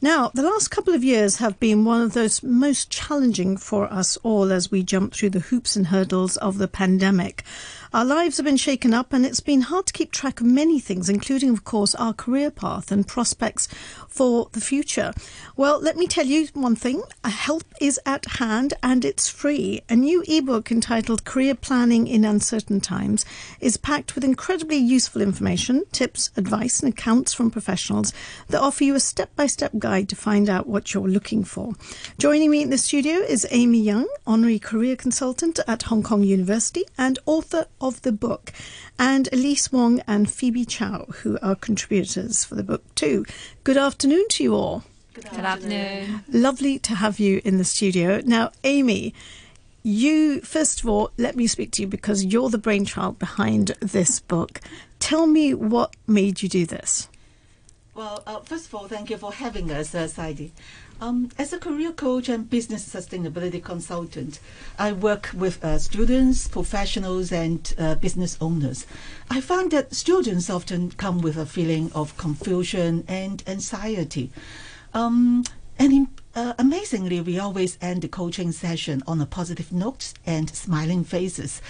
Now, the last couple of years have been one of those most challenging for us all as we jump through the hoops and hurdles of the pandemic. Our lives have been shaken up and it's been hard to keep track of many things, including, of course, our career path and prospects for the future. Well, let me tell you one thing help is at hand and it's free. A new ebook entitled Career Planning in Uncertain Times is packed with incredibly useful information, tips, advice, and accounts from professionals that offer you a step by step guide to find out what you're looking for. Joining me in the studio is Amy Young, Honorary Career Consultant at Hong Kong University and author of the book, and Elise Wong and Phoebe Chow, who are contributors for the book too. Good afternoon to you all. Good afternoon. Lovely to have you in the studio. Now, Amy, you, first of all, let me speak to you because you're the brainchild behind this book. Tell me what made you do this. Well, uh, first of all, thank you for having us, uh, Sadie. Um, as a career coach and business sustainability consultant, I work with uh, students, professionals, and uh, business owners. I find that students often come with a feeling of confusion and anxiety. Um, and in, uh, amazingly, we always end the coaching session on a positive note and smiling faces.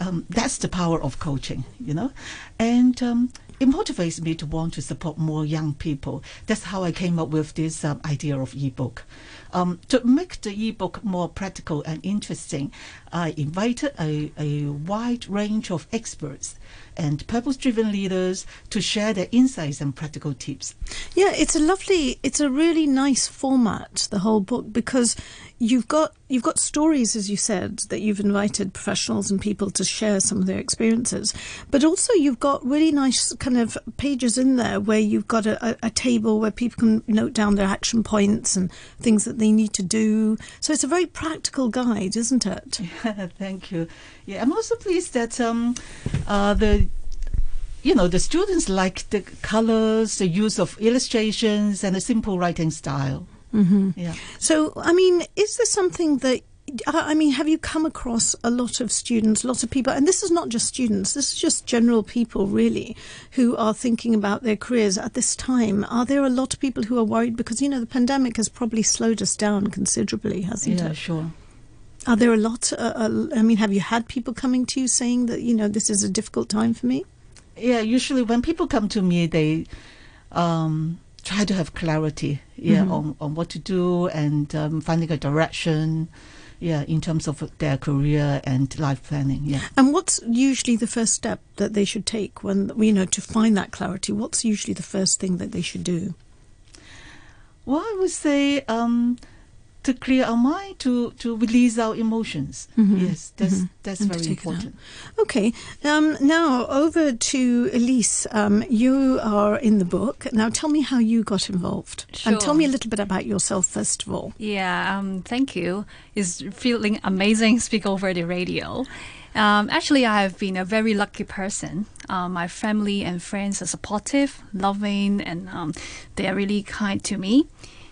Um, that's the power of coaching, you know. And um, it motivates me to want to support more young people. That's how I came up with this um, idea of ebook. Um, to make the ebook more practical and interesting, I invited a, a wide range of experts and purpose-driven leaders to share their insights and practical tips. Yeah, it's a lovely, it's a really nice format, the whole book, because you've got you've got stories, as you said, that you've invited professionals and people to share some of their experiences, but also you've got really nice kind of pages in there where you've got a, a, a table where people can note down their action points and things that they need to do. So it's a very practical guide, isn't it? Yeah, thank you. Yeah, I'm also pleased that um, uh, the you know the students like the colors, the use of illustrations, and the simple writing style. Mm-hmm. Yeah. So, I mean, is there something that I mean, have you come across a lot of students, lots of people, and this is not just students, this is just general people really who are thinking about their careers at this time? Are there a lot of people who are worried because, you know, the pandemic has probably slowed us down considerably, hasn't yeah, it? Yeah, sure. Are there a lot? Uh, uh, I mean, have you had people coming to you saying that, you know, this is a difficult time for me? Yeah, usually when people come to me, they. Um, try to have clarity yeah mm-hmm. on, on what to do and um, finding a direction yeah in terms of their career and life planning yeah and what's usually the first step that they should take when you know to find that clarity what's usually the first thing that they should do well i would say um, to clear our mind, to, to release our emotions. Mm-hmm. Yes, that's mm-hmm. that's and very important. Okay, um, now over to Elise. Um, you are in the book. Now tell me how you got involved, sure. and tell me a little bit about yourself first of all. Yeah, um, thank you. It's feeling amazing speak over the radio. Um, actually, I have been a very lucky person. Uh, my family and friends are supportive, loving, and um, they are really kind to me.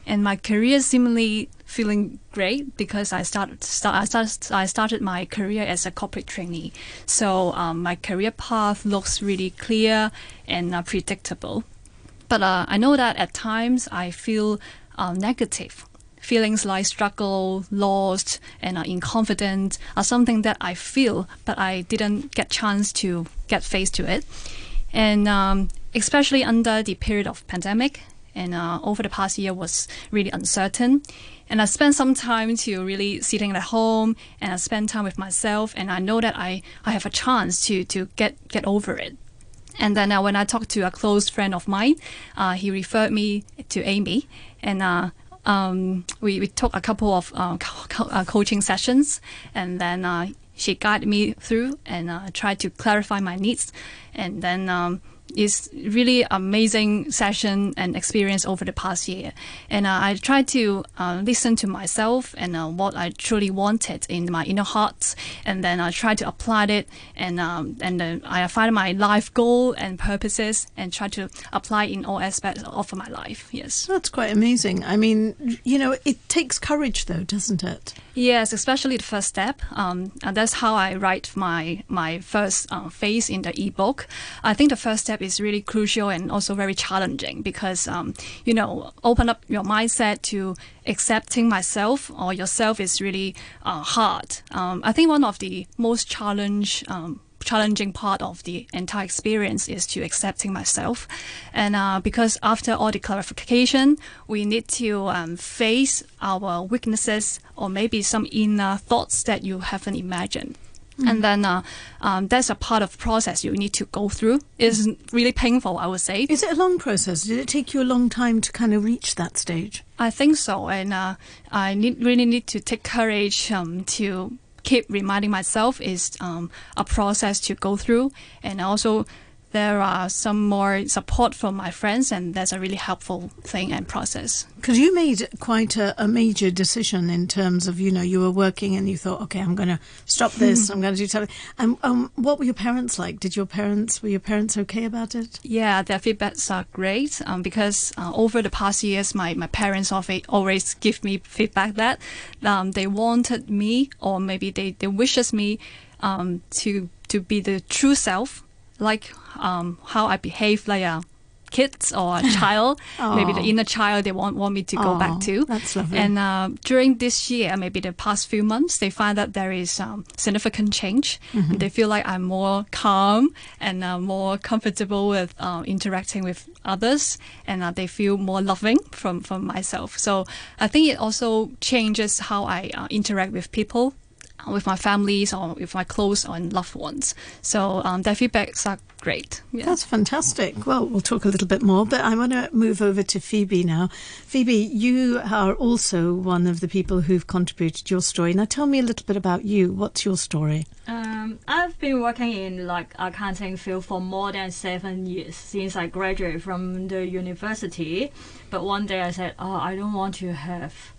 And my career seemingly feeling great because I started start, I started I started my career as a corporate trainee. So um, my career path looks really clear and uh, predictable. But uh, I know that at times I feel uh, negative. Feelings like struggle, lost, and uh, inconfident are something that I feel, but I didn't get chance to get face to it. And um, especially under the period of pandemic, and uh, over the past year was really uncertain. And I spent some time to really sitting at home and I spent time with myself and I know that I, I have a chance to, to get, get over it. And then uh, when I talked to a close friend of mine, uh, he referred me to Amy and uh, um, we, we took a couple of uh, co- uh, coaching sessions and then she guided me through and tried to clarify my needs. And then um, it's really amazing session and experience over the past year. And uh, I tried to uh, listen to myself and uh, what I truly wanted in my inner heart, and then I tried to apply it, and um, and then I find my life goal and purposes, and try to apply in all aspects of my life. Yes, that's quite amazing. I mean, you know, it takes courage, though, doesn't it? Yes, especially the first step. Um, and that's how I write my my first uh, phase in the ebook. I think the first step is really crucial and also very challenging because, um, you know, open up your mindset to accepting myself or yourself is really uh, hard. Um, I think one of the most challenge um, challenging part of the entire experience is to accepting myself. And uh, because after all the clarification, we need to um, face our weaknesses or maybe some inner thoughts that you haven't imagined. And then uh, um, that's a part of process you need to go through. It's really painful, I would say. Is it a long process? Did it take you a long time to kind of reach that stage? I think so, and uh, I need, really need to take courage um, to keep reminding myself is um, a process to go through, and also there are some more support from my friends, and that's a really helpful thing and process. Because you made quite a, a, major decision in terms of, you know, you were working and you thought, okay, I'm going to stop this, I'm going to do something. And um, what were your parents like? Did your parents, were your parents okay about it? Yeah, their feedbacks are great um, because uh, over the past years, my, my parents always give me feedback that um, they wanted me or maybe they, they wishes me um, to, to be the true self like um, how I behave like a kid or a child, maybe the inner child they want want me to go back to. That's lovely. And uh, during this year, maybe the past few months, they find that there is um, significant change. Mm-hmm. They feel like I'm more calm and uh, more comfortable with uh, interacting with others, and uh, they feel more loving from from myself. So I think it also changes how I uh, interact with people with my families or with my close and loved ones. So um, their feedbacks are great. Yeah. That's fantastic. Well, we'll talk a little bit more, but I want to move over to Phoebe now. Phoebe, you are also one of the people who've contributed your story. Now, tell me a little bit about you. What's your story? Um, I've been working in like accounting field for more than seven years since I graduated from the university. But one day I said, "Oh, I don't want to have."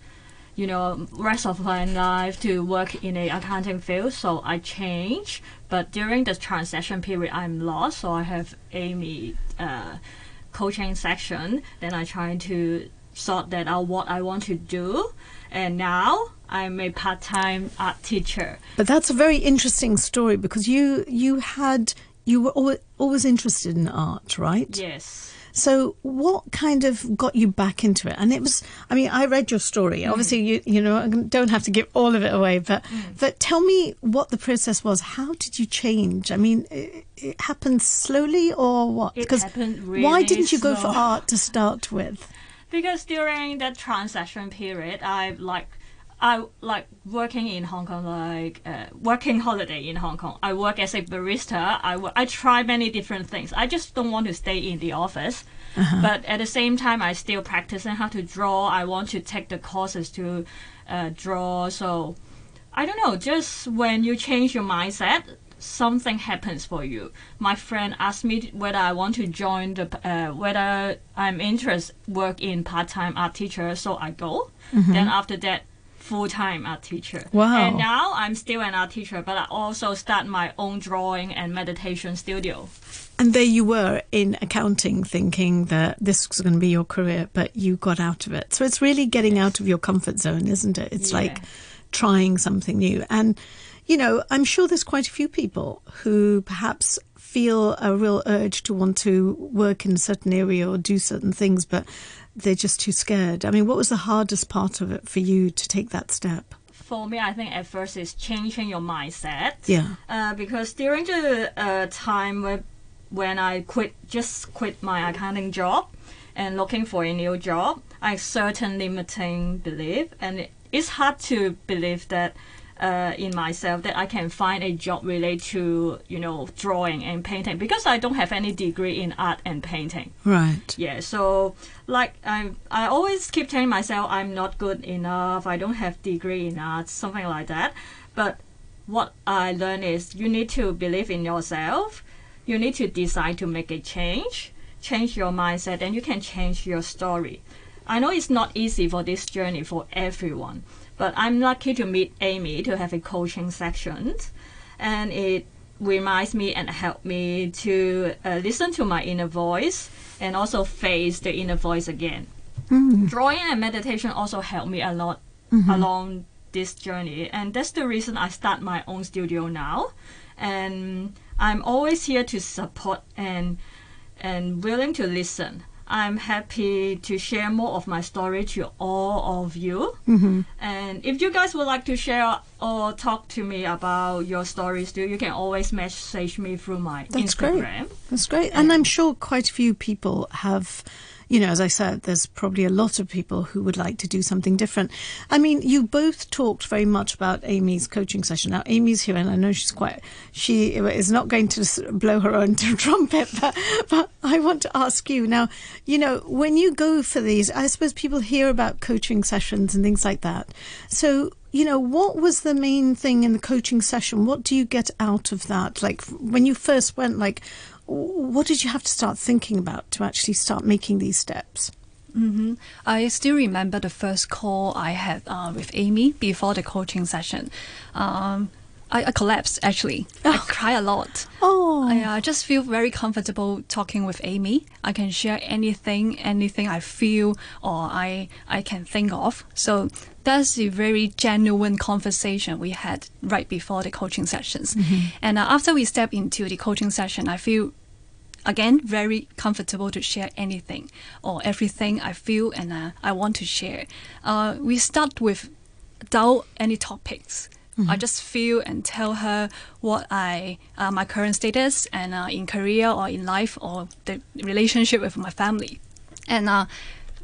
You know, rest of my life to work in a accounting field. So I changed. But during the transition period, I'm lost. So I have Amy uh, coaching section. Then I try to sort that out what I want to do. And now I'm a part-time art teacher. But that's a very interesting story because you you had you were always interested in art, right? Yes. So, what kind of got you back into it? And it was, I mean, I read your story. Mm. Obviously, you you know, I don't have to give all of it away, but mm. but tell me what the process was. How did you change? I mean, it, it happened slowly or what? Because really why didn't you slow. go for art to start with? Because during that transaction period, I like I like working in Hong Kong, like uh, working holiday in Hong Kong. I work as a barista. I, w- I try many different things. I just don't want to stay in the office. Uh-huh. But at the same time, I still practicing how to draw. I want to take the courses to uh, draw. So I don't know. Just when you change your mindset, something happens for you. My friend asked me whether I want to join the uh, whether I'm interested work in part time art teacher. So I go. Mm-hmm. Then after that full time art teacher. Wow. And now I'm still an art teacher, but I also start my own drawing and meditation studio. And there you were in accounting thinking that this was going to be your career, but you got out of it. So it's really getting out of your comfort zone, isn't it? It's yeah. like trying something new. And, you know, I'm sure there's quite a few people who perhaps feel a real urge to want to work in a certain area or do certain things, but they're just too scared. I mean, what was the hardest part of it for you to take that step? For me, I think at first is changing your mindset. Yeah. Uh, because during the uh, time when, when I quit, just quit my accounting job and looking for a new job, I certain limiting belief, and it's hard to believe that uh, in myself that I can find a job related to you know drawing and painting because I don't have any degree in art and painting. Right. Yeah. So like I I always keep telling myself I'm not good enough. I don't have degree in art, something like that. But what I learned is you need to believe in yourself. You need to decide to make a change, change your mindset, and you can change your story. I know it's not easy for this journey for everyone but I'm lucky to meet Amy to have a coaching section, and it reminds me and help me to uh, listen to my inner voice and also face the inner voice again. Mm. Drawing and meditation also help me a lot mm-hmm. along this journey, and that's the reason I start my own studio now. And I'm always here to support and and willing to listen. I'm happy to share more of my story to all of you. Mm-hmm. And if you guys would like to share or talk to me about your stories too, you can always message me through my That's great. Instagram. That's great. And I'm sure quite a few people have, you know, as I said, there's probably a lot of people who would like to do something different. I mean, you both talked very much about Amy's coaching session. Now, Amy's here, and I know she's quite, she is not going to blow her own trumpet, but, but I want to ask you now, you know, when you go for these, I suppose people hear about coaching sessions and things like that. So, you know, what was the main thing in the coaching session? What do you get out of that? Like when you first went, like, what did you have to start thinking about to actually start making these steps? hmm I still remember the first call I had uh, with Amy before the coaching session. Um, I, I collapsed actually. I cry a lot. Oh, I uh, just feel very comfortable talking with Amy. I can share anything, anything I feel or I I can think of. So that's a very genuine conversation we had right before the coaching sessions. And uh, after we step into the coaching session, I feel again very comfortable to share anything or everything I feel and uh, I want to share. Uh, we start with without any topics. I just feel and tell her what I uh, my current status and uh, in career or in life or the relationship with my family. And uh,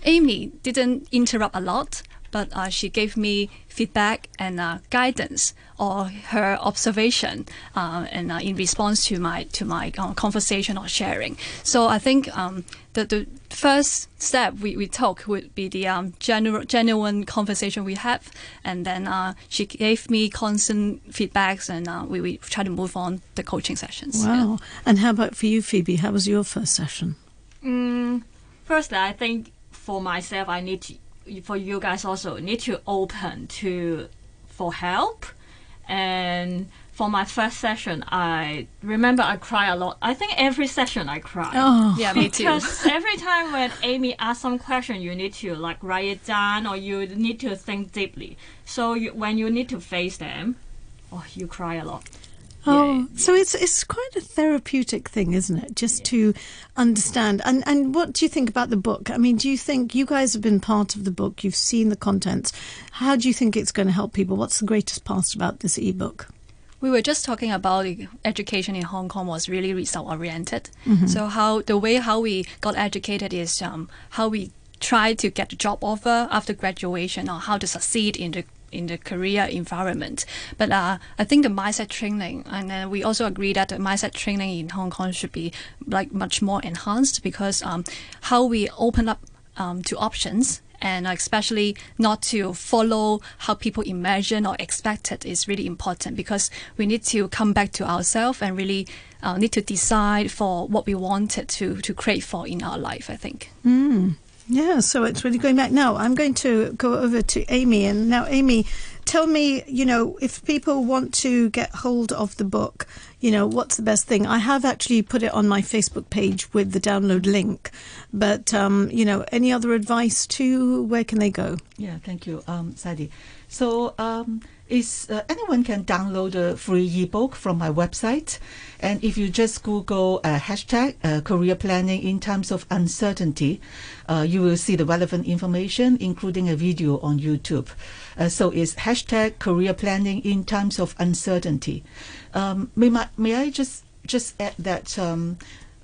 Amy didn't interrupt a lot, but uh, she gave me feedback and uh, guidance or her observation uh, and uh, in response to my to my uh, conversation or sharing. So I think um, the the first step we, we took would be the um, general genuine conversation we have, and then uh, she gave me constant feedbacks, and uh, we we try to move on the coaching sessions. Yeah. wow. And how about for you, Phoebe? How was your first session? Mm, firstly, I think for myself, I need to, for you guys also, need to open to for help. And for my first session, I remember I cry a lot. I think every session I cry. Oh, Yeah, me too. Because every time when Amy asks some question, you need to like write it down or you need to think deeply. So you, when you need to face them, oh, you cry a lot. Oh, so it's it's quite a therapeutic thing, isn't it? Just to understand. And and what do you think about the book? I mean, do you think you guys have been part of the book? You've seen the contents. How do you think it's going to help people? What's the greatest part about this ebook? We were just talking about education in Hong Kong was really result oriented. So how the way how we got educated is um, how we try to get a job offer after graduation or how to succeed in the in the career environment. But uh, I think the mindset training, and then we also agree that the mindset training in Hong Kong should be like much more enhanced because um, how we open up um, to options and especially not to follow how people imagine or expect it is really important because we need to come back to ourselves and really uh, need to decide for what we wanted to to create for in our life. I think. Yeah, so it's really going back. Now, I'm going to go over to Amy. And now, Amy, tell me, you know, if people want to get hold of the book, you know, what's the best thing? I have actually put it on my Facebook page with the download link. But, um, you know, any other advice to Where can they go? Yeah, thank you, um, Sadie. So, um, is uh, anyone can download a free ebook from my website, and if you just Google uh, hashtag uh, career planning in times of uncertainty, uh, you will see the relevant information, including a video on YouTube. Uh, so it's hashtag career planning in times of uncertainty. Um, may, my, may I just just add that um,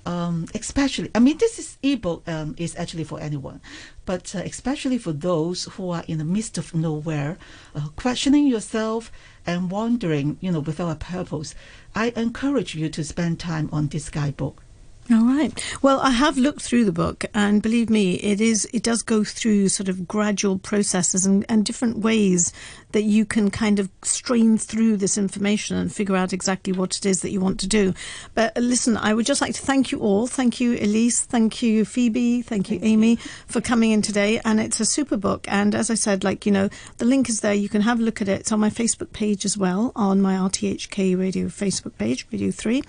um, especially, I mean, this is ebook um, is actually for anyone, but uh, especially for those who are in the midst of nowhere, uh, questioning yourself and wondering, you know, without a purpose. I encourage you to spend time on this guidebook. All right. Well, I have looked through the book, and believe me, it is it does go through sort of gradual processes and, and different ways that you can kind of strain through this information and figure out exactly what it is that you want to do. But uh, listen, I would just like to thank you all. Thank you, Elise. Thank you, Phoebe. Thank you, Amy, for coming in today. And it's a super book. And as I said, like you know, the link is there. You can have a look at it. It's on my Facebook page as well, on my RTHK Radio Facebook page, Radio Three,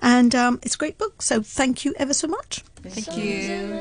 and um, it's a great book. So thank you ever so much. Thank you.